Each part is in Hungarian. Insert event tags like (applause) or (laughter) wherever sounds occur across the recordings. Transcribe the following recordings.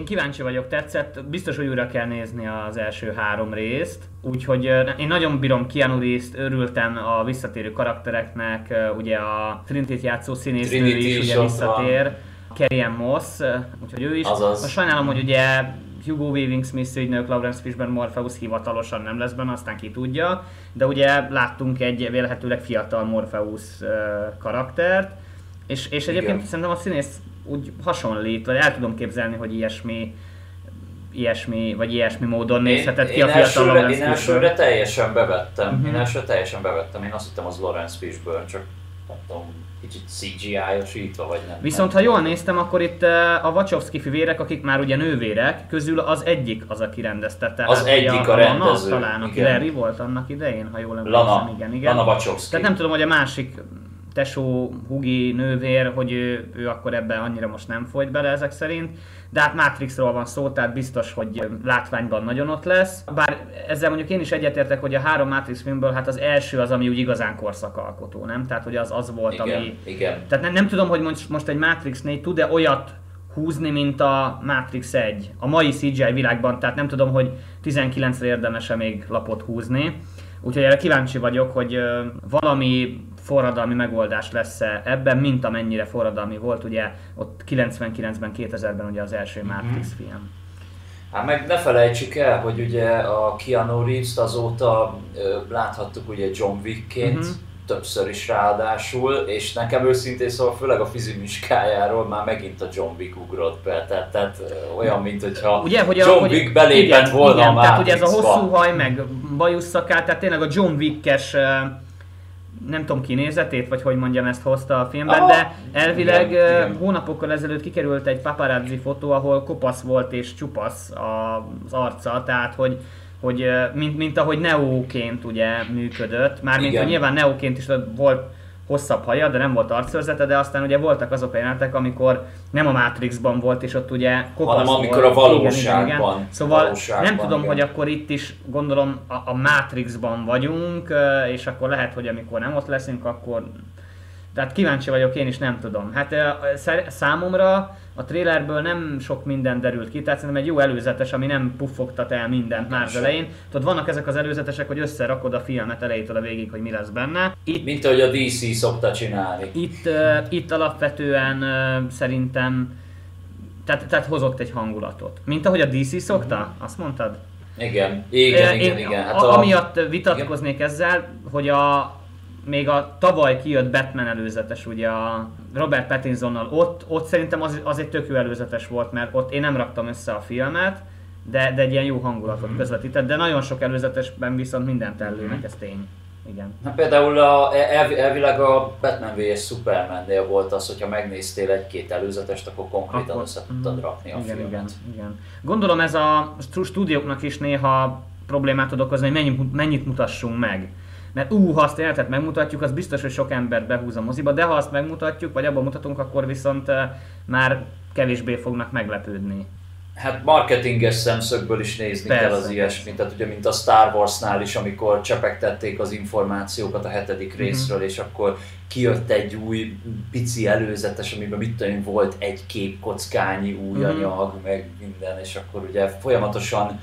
én kíváncsi vagyok, tetszett. Biztos, hogy újra kell nézni az első három részt. Úgyhogy én nagyon bírom Keanu Reeves-t, örültem a visszatérő karaktereknek, ugye a Trinity-t játszó színésznő is ugye visszatér. Carrie Moss, úgyhogy ő is. Azaz. Most sajnálom, hogy ugye Hugo Weaving Smith ügynök, Lawrence Fishburne Morpheus hivatalosan nem lesz benne, aztán ki tudja, de ugye láttunk egy vélhetőleg fiatal Morpheus karaktert, és, és egyébként Igen. szerintem a színész úgy hasonlít, vagy el tudom képzelni, hogy ilyesmi ilyesmi, vagy ilyesmi módon nézhetett ki a fiatal Lawrence Én elsőre teljesen bevettem, uh-huh. én elsőre teljesen bevettem, én azt hittem az Lawrence Fishburne, csak nem tudom, kicsit CGI-osítva, vagy nem. Viszont nem ha jól néztem, akkor itt a Wachowski fivérek, akik már ugye nővérek, közül az egyik az, aki rendezte. Tehát az egyik a, a rendező. Lana, talán, aki Larry volt annak idején, ha jól emlékszem. Lana, igen, igen. Lana Wachowski. Tehát nem tudom, hogy a másik tesó, hugi, nővér, hogy ő, ő akkor ebben annyira most nem folyt bele ezek szerint. De hát Matrixról van szó, tehát biztos, hogy látványban nagyon ott lesz. Bár ezzel mondjuk én is egyetértek, hogy a három Matrix filmből hát az első az, ami úgy igazán korszakalkotó, nem? Tehát, hogy az az volt, igen, ami... Igen. Tehát nem, nem tudom, hogy most, most egy Matrix 4 tud-e olyat húzni, mint a Matrix 1 a mai CGI világban, tehát nem tudom, hogy 19-re érdemes-e még lapot húzni. Úgyhogy erre kíváncsi vagyok, hogy valami forradalmi megoldás lesz-e ebben, mint amennyire forradalmi volt ugye ott 99-ben, 2000-ben ugye az első mm-hmm. Matrix film. Hát meg ne felejtsük el, hogy ugye a Keanu Reeves-t azóta ö, láthattuk ugye John Wickként, mm-hmm. többször is ráadásul, és nekem őszintén szóval főleg a fizimiskájáról már megint a John Wick ugrott be, tehát, tehát olyan, mint hogyha ugye, hogy a, John hogy, Wick belépett igen, volna igen, a Tehát ugye ez a hosszú haj, meg bajusszakát, tehát tényleg a John Wick-es nem tudom kinézetét, vagy hogy mondjam, ezt hozta a filmben, oh, de elvileg igen, igen. hónapokkal ezelőtt kikerült egy paparazzi fotó, ahol kopasz volt és csupasz az arca, tehát hogy hogy mint, mint ahogy Neóként ugye működött, mármint hogy nyilván Neóként is volt hosszabb haja, de nem volt arcszörzete, de aztán ugye voltak azok a jelenetek, amikor nem a Matrixban volt, és ott ugye kopasz Hanem amikor volt. a valóságban. Igen, igen, igen. Szóval valóságban, nem tudom, igen. hogy akkor itt is gondolom a, a Matrixban vagyunk, és akkor lehet, hogy amikor nem ott leszünk, akkor tehát kíváncsi vagyok, én is nem tudom. Hát számomra a trailerből nem sok minden derült ki, tehát szerintem egy jó előzetes, ami nem puffogtat el mindent már az elején. Tudod, vannak ezek az előzetesek, hogy összerakod a filmet elejétől a végig, hogy mi lesz benne. Itt, Mint ahogy a DC szokta csinálni. Itt, uh, itt alapvetően uh, szerintem tehát, tehát hozott egy hangulatot. Mint ahogy a DC szokta, mm-hmm. azt mondtad? Igen, igen, igen, Én, igen. Hát a, amiatt vitatkoznék igen. ezzel, hogy a, még a tavaly kijött Batman előzetes, ugye a Robert Pattinsonnal, ott, ott szerintem az, az egy tök jó előzetes volt, mert ott én nem raktam össze a filmet, de, de egy ilyen jó hangulatot mm-hmm. közvetített, de nagyon sok előzetesben viszont mindent ellőnek, mm-hmm. ez tény. Igen. Na például a, elv, elvileg a Batman vs Superman-nél volt az, hogyha megnéztél egy-két előzetest, akkor konkrétan akkor, össze tudtad mm, rakni a igen, filmet. Igen, igen. Gondolom ez a stúdióknak is néha problémát tud okozni, hogy mennyit, mennyit mutassunk meg. Mert ú, ha azt életet megmutatjuk, az biztos, hogy sok embert behúz a moziba, de ha azt megmutatjuk, vagy abban mutatunk, akkor viszont már kevésbé fognak meglepődni. Hát marketinges szemszögből is nézni Persze. kell az ilyesmit, tehát ugye mint a Star Warsnál is, amikor csepegtették az információkat a hetedik mhm. részről, mm-hmm. és akkor kijött egy új pici előzetes, amiben mit tudom, volt egy kép kockányi új mm-hmm. anyag, meg minden, és akkor ugye folyamatosan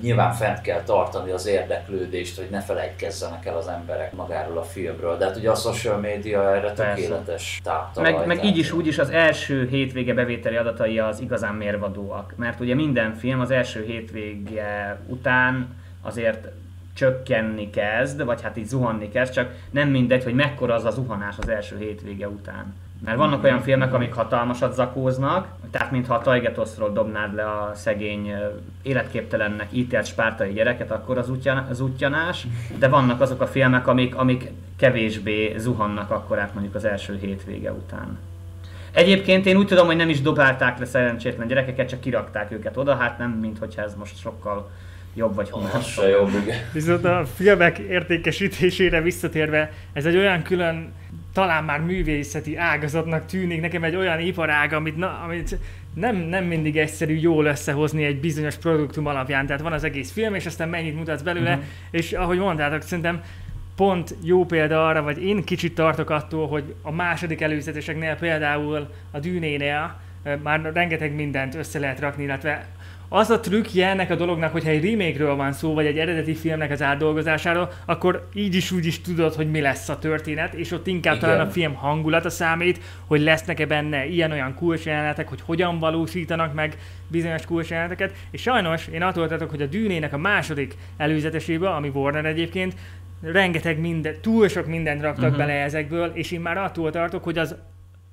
nyilván fent kell tartani az érdeklődést, hogy ne felejtkezzenek el az emberek magáról a filmről. De hát ugye a social media erre tökéletes táptalaj. Meg, meg így is úgy is az első hétvége bevételi adatai az igazán mérvadóak. Mert ugye minden film az első hétvége után azért csökkenni kezd, vagy hát így zuhanni kezd, csak nem mindegy, hogy mekkora az a zuhanás az első hétvége után. Mert vannak olyan filmek, amik hatalmasat zakóznak, tehát mintha a Tajgetoszról dobnád le a szegény életképtelennek ítélt spártai gyereket, akkor az, útjan, az útjanás, de vannak azok a filmek, amik, amik kevésbé zuhannak akkor át mondjuk az első hétvége után. Egyébként én úgy tudom, hogy nem is dobálták le szerencsétlen gyerekeket, csak kirakták őket oda, hát nem, mint hogyha ez most sokkal jobb vagy humánosabb. jobb, igen. Viszont a filmek értékesítésére visszatérve, ez egy olyan külön talán már művészeti ágazatnak tűnik nekem egy olyan iparág, amit, na, amit nem, nem mindig egyszerű jól összehozni egy bizonyos produktum alapján. Tehát van az egész film, és aztán mennyit mutatsz belőle, uh-huh. és ahogy mondtátok, szerintem pont jó példa arra, vagy én kicsit tartok attól, hogy a második előzeteseknél például a dűnénél már rengeteg mindent össze lehet rakni, illetve az a trükkje ennek a dolognak, hogyha egy remake van szó, vagy egy eredeti filmnek az átdolgozásáról, akkor így is úgy is tudod, hogy mi lesz a történet, és ott inkább Igen. talán a film hangulata számít, hogy lesznek-e benne ilyen-olyan kulcsjelenetek, hogy hogyan valósítanak meg bizonyos kulcsjeleneteket, és sajnos én attól tartok, hogy a dűnének a második előzetesébe, ami Warner egyébként, rengeteg minden, túl sok mindent raktak uh-huh. bele ezekből, és én már attól tartok, hogy az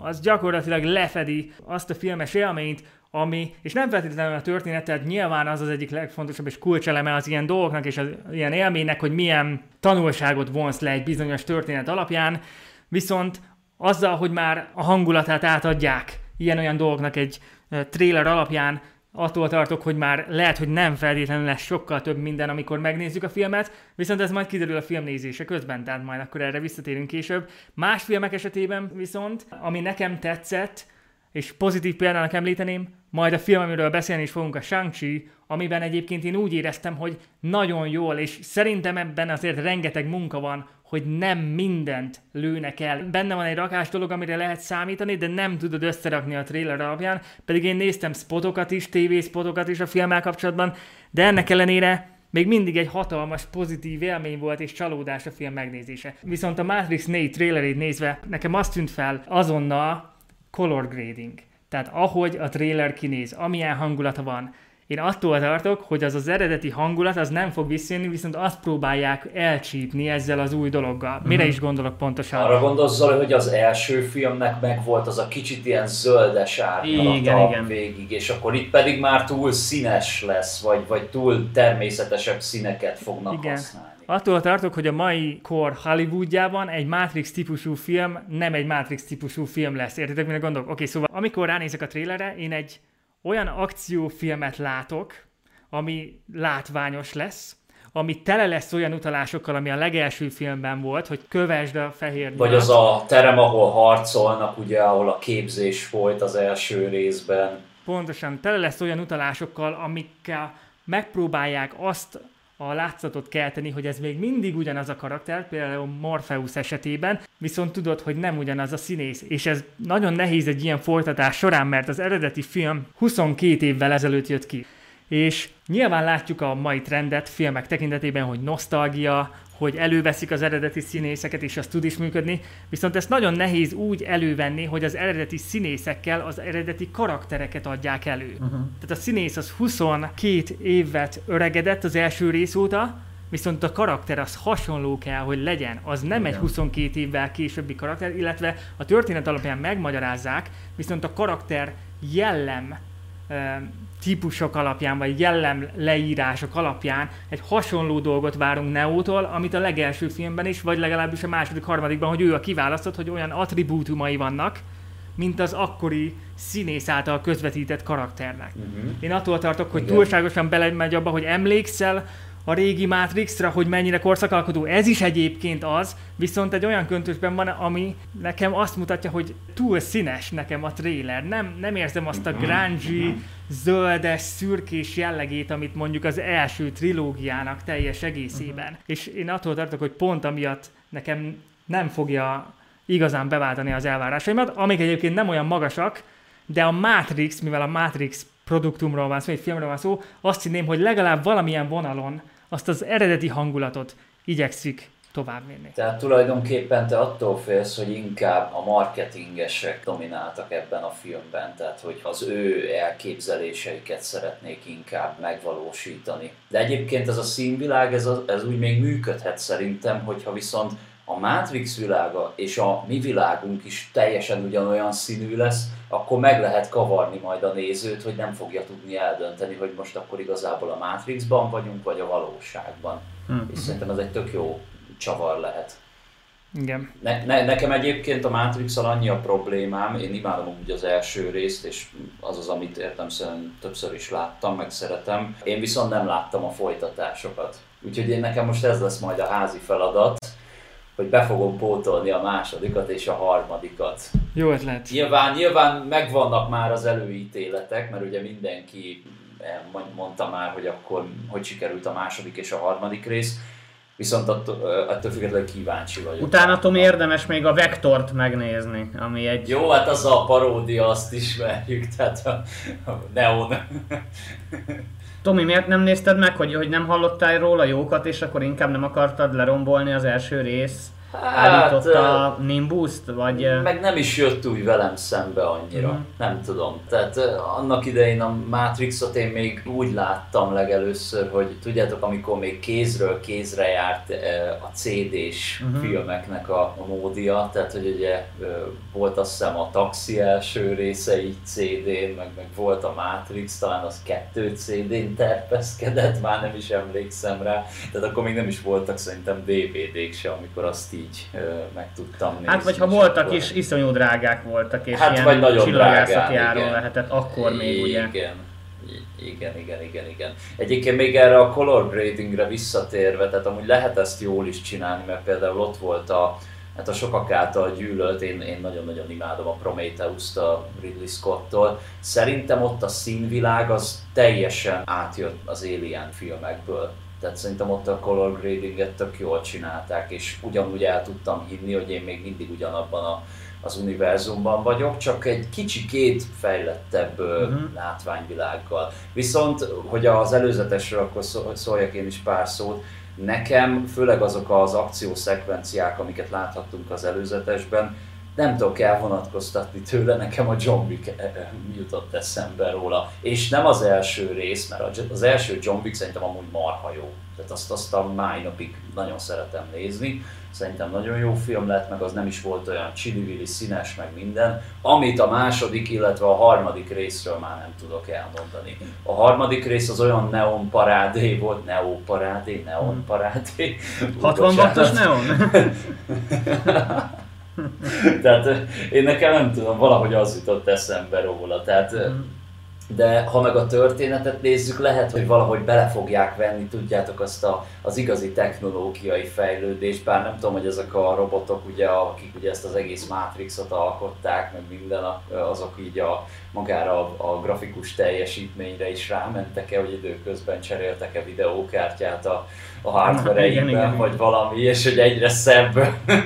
az gyakorlatilag lefedi azt a filmes élményt, ami, és nem feltétlenül a történet, tehát nyilván az az egyik legfontosabb és kulcseleme az ilyen dolgoknak és az ilyen élménynek, hogy milyen tanulságot vonsz le egy bizonyos történet alapján, viszont azzal, hogy már a hangulatát átadják ilyen-olyan dolgoknak egy trailer alapján, attól tartok, hogy már lehet, hogy nem feltétlenül lesz sokkal több minden, amikor megnézzük a filmet, viszont ez majd kiderül a film nézése közben, tehát majd akkor erre visszatérünk később. Más filmek esetében viszont, ami nekem tetszett, és pozitív példának említeném, majd a film, amiről beszélni is fogunk, a Shang-Chi, amiben egyébként én úgy éreztem, hogy nagyon jól, és szerintem ebben azért rengeteg munka van, hogy nem mindent lőnek el. Benne van egy rakás dolog, amire lehet számítani, de nem tudod összerakni a trailer alapján, pedig én néztem spotokat is, TV spotokat is a filmmel kapcsolatban, de ennek ellenére még mindig egy hatalmas pozitív élmény volt és csalódás a film megnézése. Viszont a Matrix 4 trailerét nézve nekem azt tűnt fel azonnal color grading. Tehát ahogy a trailer kinéz, amilyen hangulata van, én attól tartok, hogy az az eredeti hangulat az nem fog visszajönni, viszont azt próbálják elcsípni ezzel az új dologgal. Mire mm. is gondolok pontosan? Arra gondolsz, Zoli, hogy az első filmnek meg volt az a kicsit ilyen zöldes árnyalata végig, és akkor itt pedig már túl színes lesz, vagy, vagy túl természetesebb színeket fognak Igen. használni. Attól tartok, hogy a mai kor Hollywoodjában egy Matrix típusú film nem egy Matrix típusú film lesz. Értitek, mire gondolok? Oké, okay, szóval amikor ránézek a trailerre, én egy olyan akciófilmet látok, ami látványos lesz, ami tele lesz olyan utalásokkal, ami a legelső filmben volt, hogy kövesd a fehér Vagy az a terem, ahol harcolnak, ugye, ahol a képzés volt az első részben. Pontosan, tele lesz olyan utalásokkal, amikkel megpróbálják azt a látszatot kelteni, hogy ez még mindig ugyanaz a karakter, például Morpheus esetében, viszont tudod, hogy nem ugyanaz a színész, és ez nagyon nehéz egy ilyen folytatás során, mert az eredeti film 22 évvel ezelőtt jött ki. És nyilván látjuk a mai trendet filmek tekintetében, hogy nosztalgia, hogy előveszik az eredeti színészeket, és az tud is működni, viszont ezt nagyon nehéz úgy elővenni, hogy az eredeti színészekkel az eredeti karaktereket adják elő. Uh-huh. Tehát a színész az 22 évet öregedett az első rész óta, viszont a karakter az hasonló kell, hogy legyen. Az nem Igen. egy 22 évvel későbbi karakter, illetve a történet alapján megmagyarázzák, viszont a karakter jellem típusok alapján, vagy jellem leírások alapján egy hasonló dolgot várunk Neótól, amit a legelső filmben is, vagy legalábbis a második, harmadikban, hogy ő a kiválasztott, hogy olyan attribútumai vannak, mint az akkori színész által közvetített karakternek. Uh-huh. Én attól tartok, hogy Igen. túlságosan belemegy abba, hogy emlékszel a régi Matrixra, hogy mennyire korszakalkodó. Ez is egyébként az, viszont egy olyan köntösben van, ami nekem azt mutatja, hogy túl színes nekem a trailer. Nem, nem érzem azt a grungy, zöldes, szürkés jellegét, amit mondjuk az első trilógiának teljes egészében. Uh-huh. És én attól tartok, hogy pont amiatt nekem nem fogja igazán beváltani az elvárásaimat, amik egyébként nem olyan magasak, de a Matrix, mivel a Matrix produktumról van szó, egy filmről van szó, azt hinném, hogy legalább valamilyen vonalon azt az eredeti hangulatot igyekszik továbbvinni. Tehát tulajdonképpen te attól félsz, hogy inkább a marketingesek domináltak ebben a filmben, tehát hogy az ő elképzeléseiket szeretnék inkább megvalósítani. De egyébként ez a színvilág, ez, a, ez úgy még működhet szerintem, hogyha viszont a Matrix világa és a mi világunk is teljesen ugyanolyan színű lesz, akkor meg lehet kavarni majd a nézőt, hogy nem fogja tudni eldönteni, hogy most akkor igazából a Matrixban vagyunk, vagy a valóságban. Hmm. És szerintem ez egy tök jó csavar lehet. Igen. Ne, ne, nekem egyébként a matrix annyi a problémám, én imádom úgy az első részt, és az az, amit értem szerint többször is láttam, meg szeretem. Én viszont nem láttam a folytatásokat. Úgyhogy én nekem most ez lesz majd a házi feladat, hogy be fogom pótolni a másodikat és a harmadikat. Jó ötlet. Nyilván, nyilván megvannak már az előítéletek, mert ugye mindenki mondta már, hogy akkor hogy sikerült a második és a harmadik rész. viszont attól, attól függetlenül kíváncsi vagyok. Utána Tom érdemes még a Vektort megnézni, ami egy... Jó, hát az a paródia, azt ismerjük, tehát a, a Neon. Tomi, miért nem nézted meg, hogy, hogy nem hallottál róla jókat, és akkor inkább nem akartad lerombolni az első rész? Hát, a Nimbus-t, vagy... Meg nem is jött úgy velem szembe annyira, uh-huh. nem tudom. Tehát annak idején a Matrixot én még úgy láttam legelőször, hogy tudjátok, amikor még kézről kézre járt a CD-s uh-huh. filmeknek a, a módia, tehát hogy ugye volt azt hiszem a Taxi első része így CD-n, meg, meg volt a Matrix, talán az kettő CD-n terpeszkedett, már nem is emlékszem rá, tehát akkor még nem is voltak szerintem DVD-k se, amikor azt így meg tudtam nézni. Hát vagy ha voltak is, iszonyú drágák voltak, és hát, ilyen vagy nagyon drágák, áron lehetett akkor még, ugye? Igen. Igen, igen, igen, igen. Egyébként még erre a color gradingre visszatérve, tehát amúgy lehet ezt jól is csinálni, mert például ott volt a, hát a sokak által gyűlölt, én, én nagyon-nagyon imádom a Prometheus-t a Ridley Scott-tól. Szerintem ott a színvilág az teljesen átjött az Alien filmekből. Tehát szerintem ott a color gradinget tök jól csinálták, és ugyanúgy el tudtam hinni, hogy én még mindig ugyanabban a, az univerzumban vagyok, csak egy kicsikét fejlettebb uh-huh. látványvilággal. Viszont, hogy az előzetesről akkor szóljak én is pár szót, nekem főleg azok az akciószekvenciák, amiket láthattunk az előzetesben, nem tudok elvonatkoztatni tőle, nekem a John Wick eh, eh, jutott eszembe róla. És nem az első rész, mert az első John Wick szerintem amúgy marha jó. Tehát azt, azt a máj napig nagyon szeretem nézni. Szerintem nagyon jó film lett, meg az nem is volt olyan csili színes, meg minden. Amit a második, illetve a harmadik részről már nem tudok elmondani. A harmadik rész az olyan neon parádé volt, neon parádé, neon parádé. 60 wattos neon? (laughs) (laughs) Tehát én nekem nem tudom, valahogy az jutott eszembe róla. Tehát, mm. de ha meg a történetet nézzük, lehet, hogy valahogy bele fogják venni, tudjátok, azt a, az igazi technológiai fejlődést, bár nem tudom, hogy ezek a robotok, ugye, akik ugye ezt az egész Matrixot alkották, meg minden, azok így a, magára a, a grafikus teljesítményre is rámentek-e, hogy időközben cseréltek-e videókártyát a, a hardware vagy valami, és hogy egyre szebb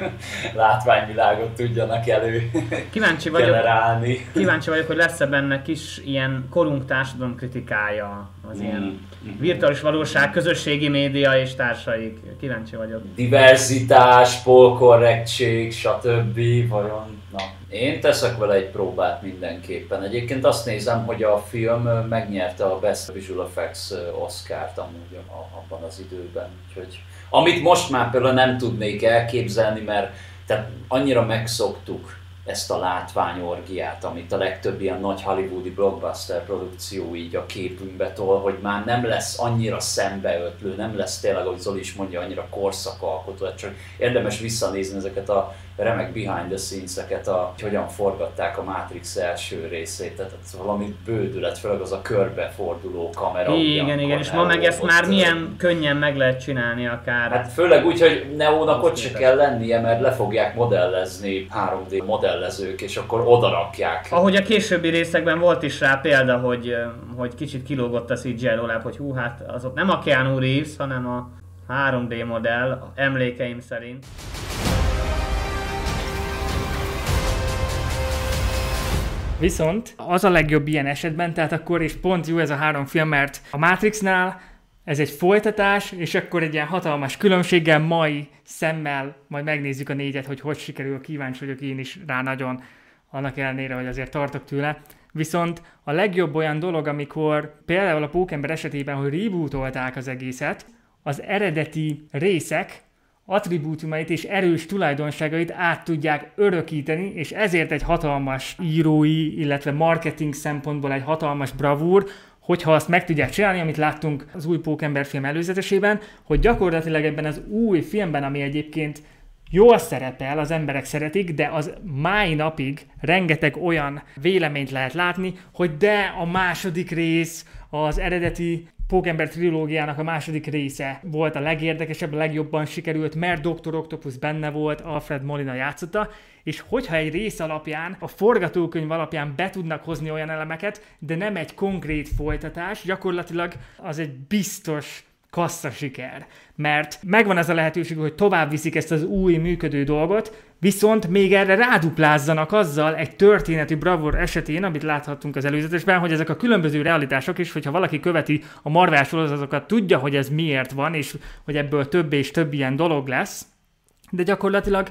(laughs) látványvilágot tudjanak elő kíváncsi vagyok, generálni. Kíváncsi vagyok, hogy lesz-e benne kis ilyen korunk társadalom kritikája az mm. ilyen mm. virtuális valóság, közösségi média és társaik. Kíváncsi vagyok. Diverzitás, polkorrektség, stb. Vajon, na, én teszek vele egy próbát mindenképpen. Egyébként azt nézem, hogy a film megnyerte a Best Visual Effects Oscar-t amúgy abban az időben. Úgyhogy, amit most már például nem tudnék elképzelni, mert tehát annyira megszoktuk ezt a látványorgiát, amit a legtöbb ilyen nagy hollywoodi blockbuster produkció így a képünkbe tol, hogy már nem lesz annyira szembeötlő, nem lesz tényleg, ahogy Zoli is mondja, annyira korszakalkotó, csak érdemes visszanézni ezeket a remek behind the scenes-eket, a, hogy hogyan forgatták a Matrix első részét, tehát ez valami bődület, főleg az a körbeforduló kamera. Igen, igen, és ma meg ezt már milyen könnyen meg lehet csinálni akár. Hát főleg úgy, hogy Neónak ott se kell lennie, mert le fogják modellezni 3D modellezők, és akkor odarakják. Ahogy a későbbi részekben volt is rá példa, hogy, hogy kicsit kilógott a CGI hogy hú, hát az ott nem a Keanu Reeves, hanem a 3D modell, emlékeim szerint. Viszont az a legjobb ilyen esetben, tehát akkor is pont jó ez a három film, mert a Matrixnál ez egy folytatás, és akkor egy ilyen hatalmas különbséggel mai szemmel majd megnézzük a négyet, hogy hogy sikerül, kíváncsi vagyok én is rá nagyon, annak ellenére, hogy azért tartok tőle. Viszont a legjobb olyan dolog, amikor például a Pókember esetében, hogy rebootolták az egészet, az eredeti részek attribútumait és erős tulajdonságait át tudják örökíteni, és ezért egy hatalmas írói, illetve marketing szempontból egy hatalmas bravúr, hogyha azt meg tudják csinálni, amit láttunk az új Pókember film előzetesében, hogy gyakorlatilag ebben az új filmben, ami egyébként jól szerepel, az emberek szeretik, de az mai napig rengeteg olyan véleményt lehet látni, hogy de a második rész, az eredeti Pókember trilógiának a második része volt a legérdekesebb, a legjobban sikerült, mert Dr. Octopus benne volt, Alfred Molina játszotta, és hogyha egy rész alapján, a forgatókönyv alapján be tudnak hozni olyan elemeket, de nem egy konkrét folytatás, gyakorlatilag az egy biztos kassza siker. Mert megvan ez a lehetőség, hogy tovább viszik ezt az új működő dolgot, viszont még erre ráduplázzanak azzal egy történeti bravúr esetén, amit láthattunk az előzetesben, hogy ezek a különböző realitások is, hogyha valaki követi a Marvel sorozatokat, tudja, hogy ez miért van, és hogy ebből több és több ilyen dolog lesz, de gyakorlatilag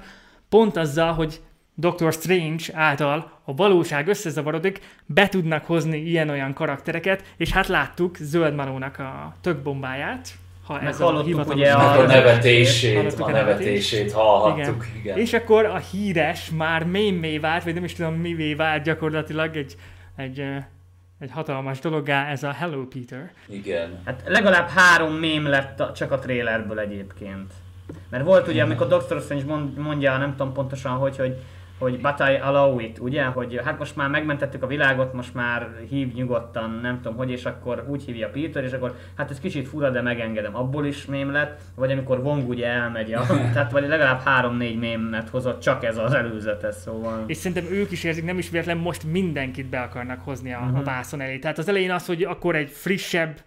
pont azzal, hogy Doctor Strange által a valóság összezavarodik, be tudnak hozni ilyen-olyan karaktereket, és hát láttuk Zöld Malónak a tökbombáját, ha ez a hivatalos ugye a, a nevetését, a nevetését hallhattuk. Igen. igen. És akkor a híres már mémé vált, vagy nem is tudom mivé vált gyakorlatilag egy, egy egy hatalmas dologgá ez a Hello Peter. Igen. Hát legalább három mém lett a, csak a trailerből egyébként. Mert volt ugye, amikor Doctor Strange mondja, nem tudom pontosan hogy, hogy hogy Batai allow it, ugye? Hogy hát most már megmentettük a világot, most már hív nyugodtan, nem tudom hogy, és akkor úgy hívja Peter, és akkor hát ez kicsit fura, de megengedem. Abból is mém lett, vagy amikor Wong ugye elmegy, a, (laughs) tehát vagy legalább három-négy mémet hozott, csak ez az előzetes, szóval. És szerintem ők is érzik, nem is véletlen most mindenkit be akarnak hozni a, uh-huh. a mhm. vászon elé. Tehát az elején az, hogy akkor egy frissebb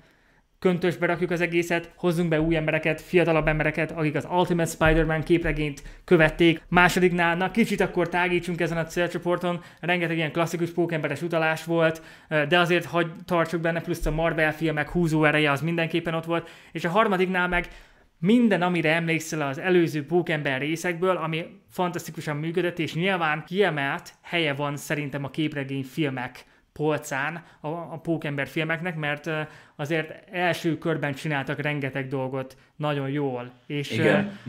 köntösbe rakjuk az egészet, hozzunk be új embereket, fiatalabb embereket, akik az Ultimate Spider-Man képregényt követték. Másodiknál, na kicsit akkor tágítsunk ezen a célcsoporton, rengeteg ilyen klasszikus pókemberes utalás volt, de azért hagy tartsuk benne, plusz a Marvel filmek húzó ereje az mindenképpen ott volt, és a harmadiknál meg minden, amire emlékszel az előző pókember részekből, ami fantasztikusan működött, és nyilván kiemelt helye van szerintem a képregény filmek polcán a, a Pókember filmeknek, mert azért első körben csináltak rengeteg dolgot nagyon jól, és Igen.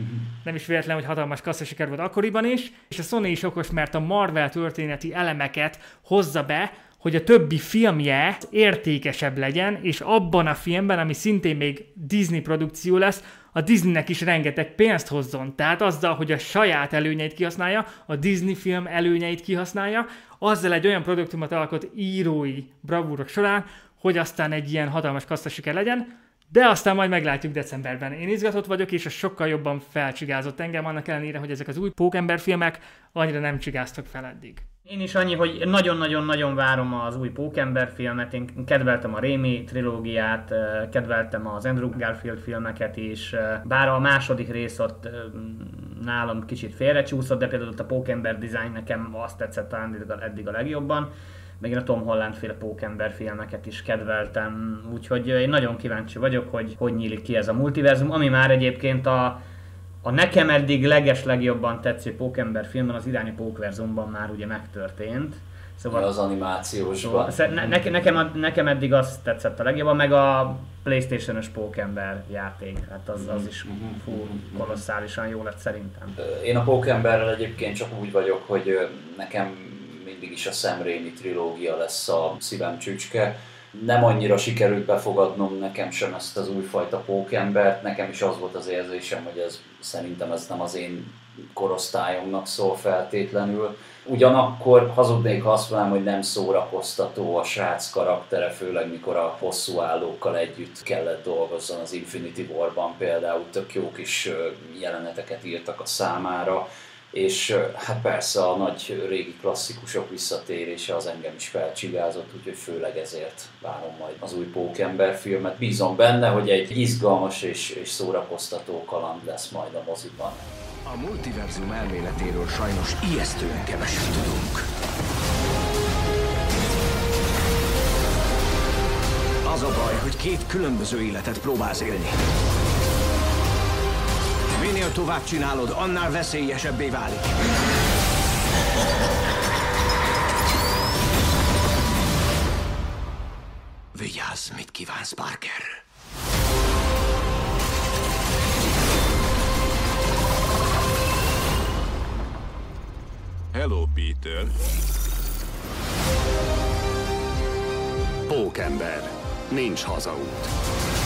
nem is véletlen, hogy hatalmas kasszasiker volt akkoriban is, és a Sony is okos, mert a Marvel történeti elemeket hozza be, hogy a többi filmje értékesebb legyen, és abban a filmben, ami szintén még Disney produkció lesz, a Disneynek is rengeteg pénzt hozzon. Tehát azzal, hogy a saját előnyeit kihasználja, a Disney film előnyeit kihasználja, azzal egy olyan produktumot alkot írói bravúrok során, hogy aztán egy ilyen hatalmas kasszasiker legyen, de aztán majd meglátjuk decemberben. Én izgatott vagyok, és ez sokkal jobban felcsigázott engem, annak ellenére, hogy ezek az új Pókember filmek annyira nem csigáztak fel eddig. Én is annyi, hogy nagyon-nagyon-nagyon várom az új Pókember filmet, én kedveltem a Rémi trilógiát, kedveltem az Andrew Garfield filmeket is, bár a második rész ott nálam kicsit félrecsúszott, de például ott a Pókember design nekem azt tetszett talán eddig a legjobban. Meg én a Tom Holland féle Pókember filmeket is kedveltem, úgyhogy én nagyon kíváncsi vagyok, hogy hogy nyílik ki ez a multiverzum, ami már egyébként a, a nekem eddig leges legjobban tetsző Pókember filmben, az irányi Pókverzumban már ugye megtörtént. Szóval az animációsban. Szóval, ne, nekem, nekem eddig az tetszett a legjobban, meg a Playstation-ös Pókember játék, hát az, az is fú, kolosszálisan jó lett szerintem. Én a Pókemberrel egyébként csak úgy vagyok, hogy nekem mindig is a Sam Raimi trilógia lesz a szívem csücske nem annyira sikerült befogadnom nekem sem ezt az újfajta pókembert, nekem is az volt az érzésem, hogy ez szerintem ez nem az én korosztályomnak szól feltétlenül. Ugyanakkor hazudnék, ha azt mondanám, hogy nem szórakoztató a srác karaktere, főleg mikor a hosszú állókkal együtt kellett dolgozzon az Infinity War-ban például, tök jó kis jeleneteket írtak a számára és hát persze a nagy régi klasszikusok visszatérése az engem is felcsigázott, úgyhogy főleg ezért várom majd az új Pókember filmet. Bízom benne, hogy egy izgalmas és, és szórakoztató kaland lesz majd a moziban. A multiverzum elméletéről sajnos ijesztően keveset tudunk. Az a baj, hogy két különböző életet próbálsz élni. Minél tovább csinálod, annál veszélyesebbé válik. Vigyázz, mit kívánsz, Parker. Hello, Peter. Pókember. Nincs hazaút.